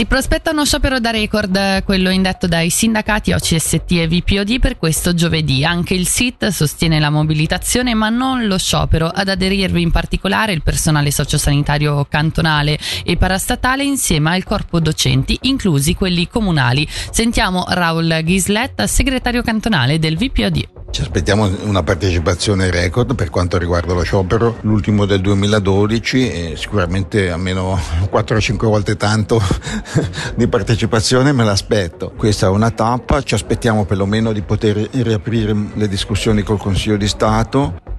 Si prospetta uno sciopero da record, quello indetto dai sindacati OCST e VPOD per questo giovedì. Anche il SIT sostiene la mobilitazione ma non lo sciopero. Ad aderirvi in particolare il personale sociosanitario cantonale e parastatale insieme al corpo docenti, inclusi quelli comunali. Sentiamo Raul Ghislet, segretario cantonale del VPOD. Ci aspettiamo una partecipazione record per quanto riguarda lo sciopero, l'ultimo del 2012 e sicuramente almeno 4-5 volte tanto di partecipazione me l'aspetto. Questa è una tappa, ci aspettiamo perlomeno di poter riaprire le discussioni col Consiglio di Stato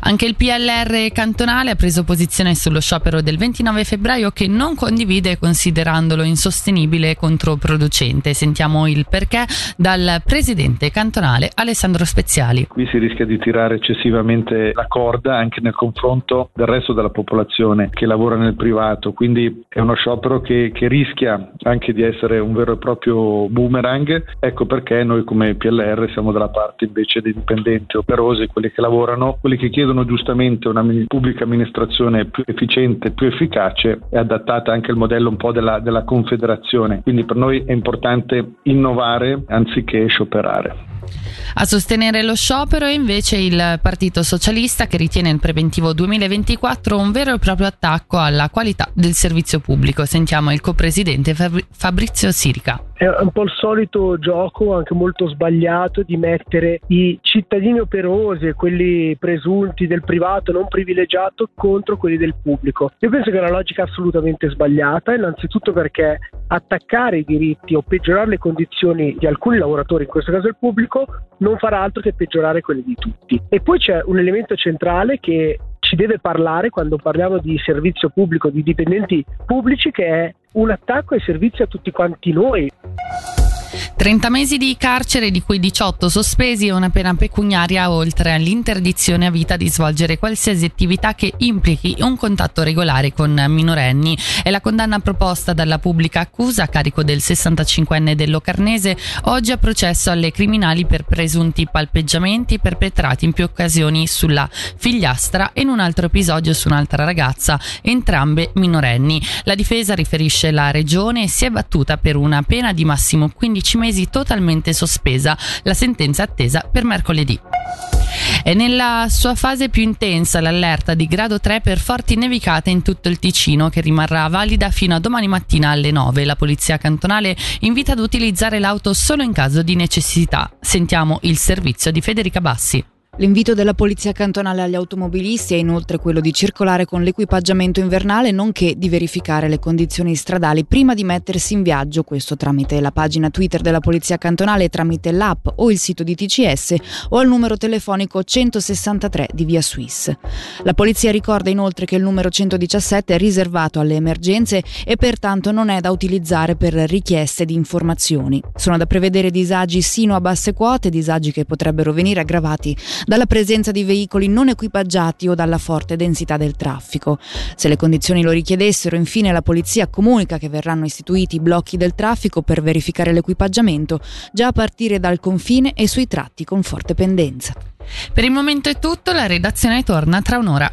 anche il PLR cantonale ha preso posizione sullo sciopero del 29 febbraio che non condivide considerandolo insostenibile e controproducente. Sentiamo il perché dal presidente cantonale Alessandro Speziali. Qui si rischia di tirare eccessivamente la corda anche nel confronto del resto della popolazione che lavora nel privato, quindi è uno sciopero che, che rischia anche di essere un vero e proprio boomerang. Ecco perché noi come PLR siamo dalla parte invece dei dipendenti operosi, quelli che lavorano, quelli che chiedono giustamente una pubblica amministrazione più efficiente, più efficace e adattata anche al modello un po' della, della confederazione. Quindi per noi è importante innovare anziché scioperare. A sostenere lo sciopero è invece il Partito Socialista che ritiene il preventivo 2024 un vero e proprio attacco alla qualità del servizio pubblico. Sentiamo il co-presidente Fabrizio Sirica. È un po' il solito gioco, anche molto sbagliato, di mettere i cittadini operosi quelli presunti del privato non privilegiato contro quelli del pubblico. Io penso che è una logica assolutamente sbagliata, innanzitutto perché attaccare i diritti o peggiorare le condizioni di alcuni lavoratori, in questo caso il pubblico, non farà altro che peggiorare quelle di tutti. E poi c'è un elemento centrale che ci deve parlare quando parliamo di servizio pubblico, di dipendenti pubblici, che è un attacco ai servizi a tutti quanti noi. 30 mesi di carcere, di cui 18 sospesi e una pena pecuniaria, oltre all'interdizione a vita di svolgere qualsiasi attività che implichi un contatto regolare con minorenni. È la condanna proposta dalla pubblica accusa a carico del 65enne dell'Ocarnese, oggi a processo alle criminali per presunti palpeggiamenti perpetrati in più occasioni sulla figliastra e in un altro episodio su un'altra ragazza, entrambe minorenni. La difesa riferisce la regione si è battuta per una pena di massimo 15 mesi mesi totalmente sospesa, la sentenza attesa per mercoledì. È nella sua fase più intensa l'allerta di grado 3 per forti nevicate in tutto il Ticino che rimarrà valida fino a domani mattina alle 9. La polizia cantonale invita ad utilizzare l'auto solo in caso di necessità. Sentiamo il servizio di Federica Bassi. L'invito della Polizia Cantonale agli automobilisti è inoltre quello di circolare con l'equipaggiamento invernale nonché di verificare le condizioni stradali prima di mettersi in viaggio, questo tramite la pagina Twitter della Polizia Cantonale, tramite l'app o il sito di TCS o al numero telefonico 163 di Via Swiss. La Polizia ricorda inoltre che il numero 117 è riservato alle emergenze e pertanto non è da utilizzare per richieste di informazioni. Sono da prevedere disagi sino a basse quote, disagi che potrebbero venire aggravati dalla presenza di veicoli non equipaggiati o dalla forte densità del traffico. Se le condizioni lo richiedessero, infine la polizia comunica che verranno istituiti blocchi del traffico per verificare l'equipaggiamento già a partire dal confine e sui tratti con forte pendenza. Per il momento è tutto, la redazione torna tra un'ora.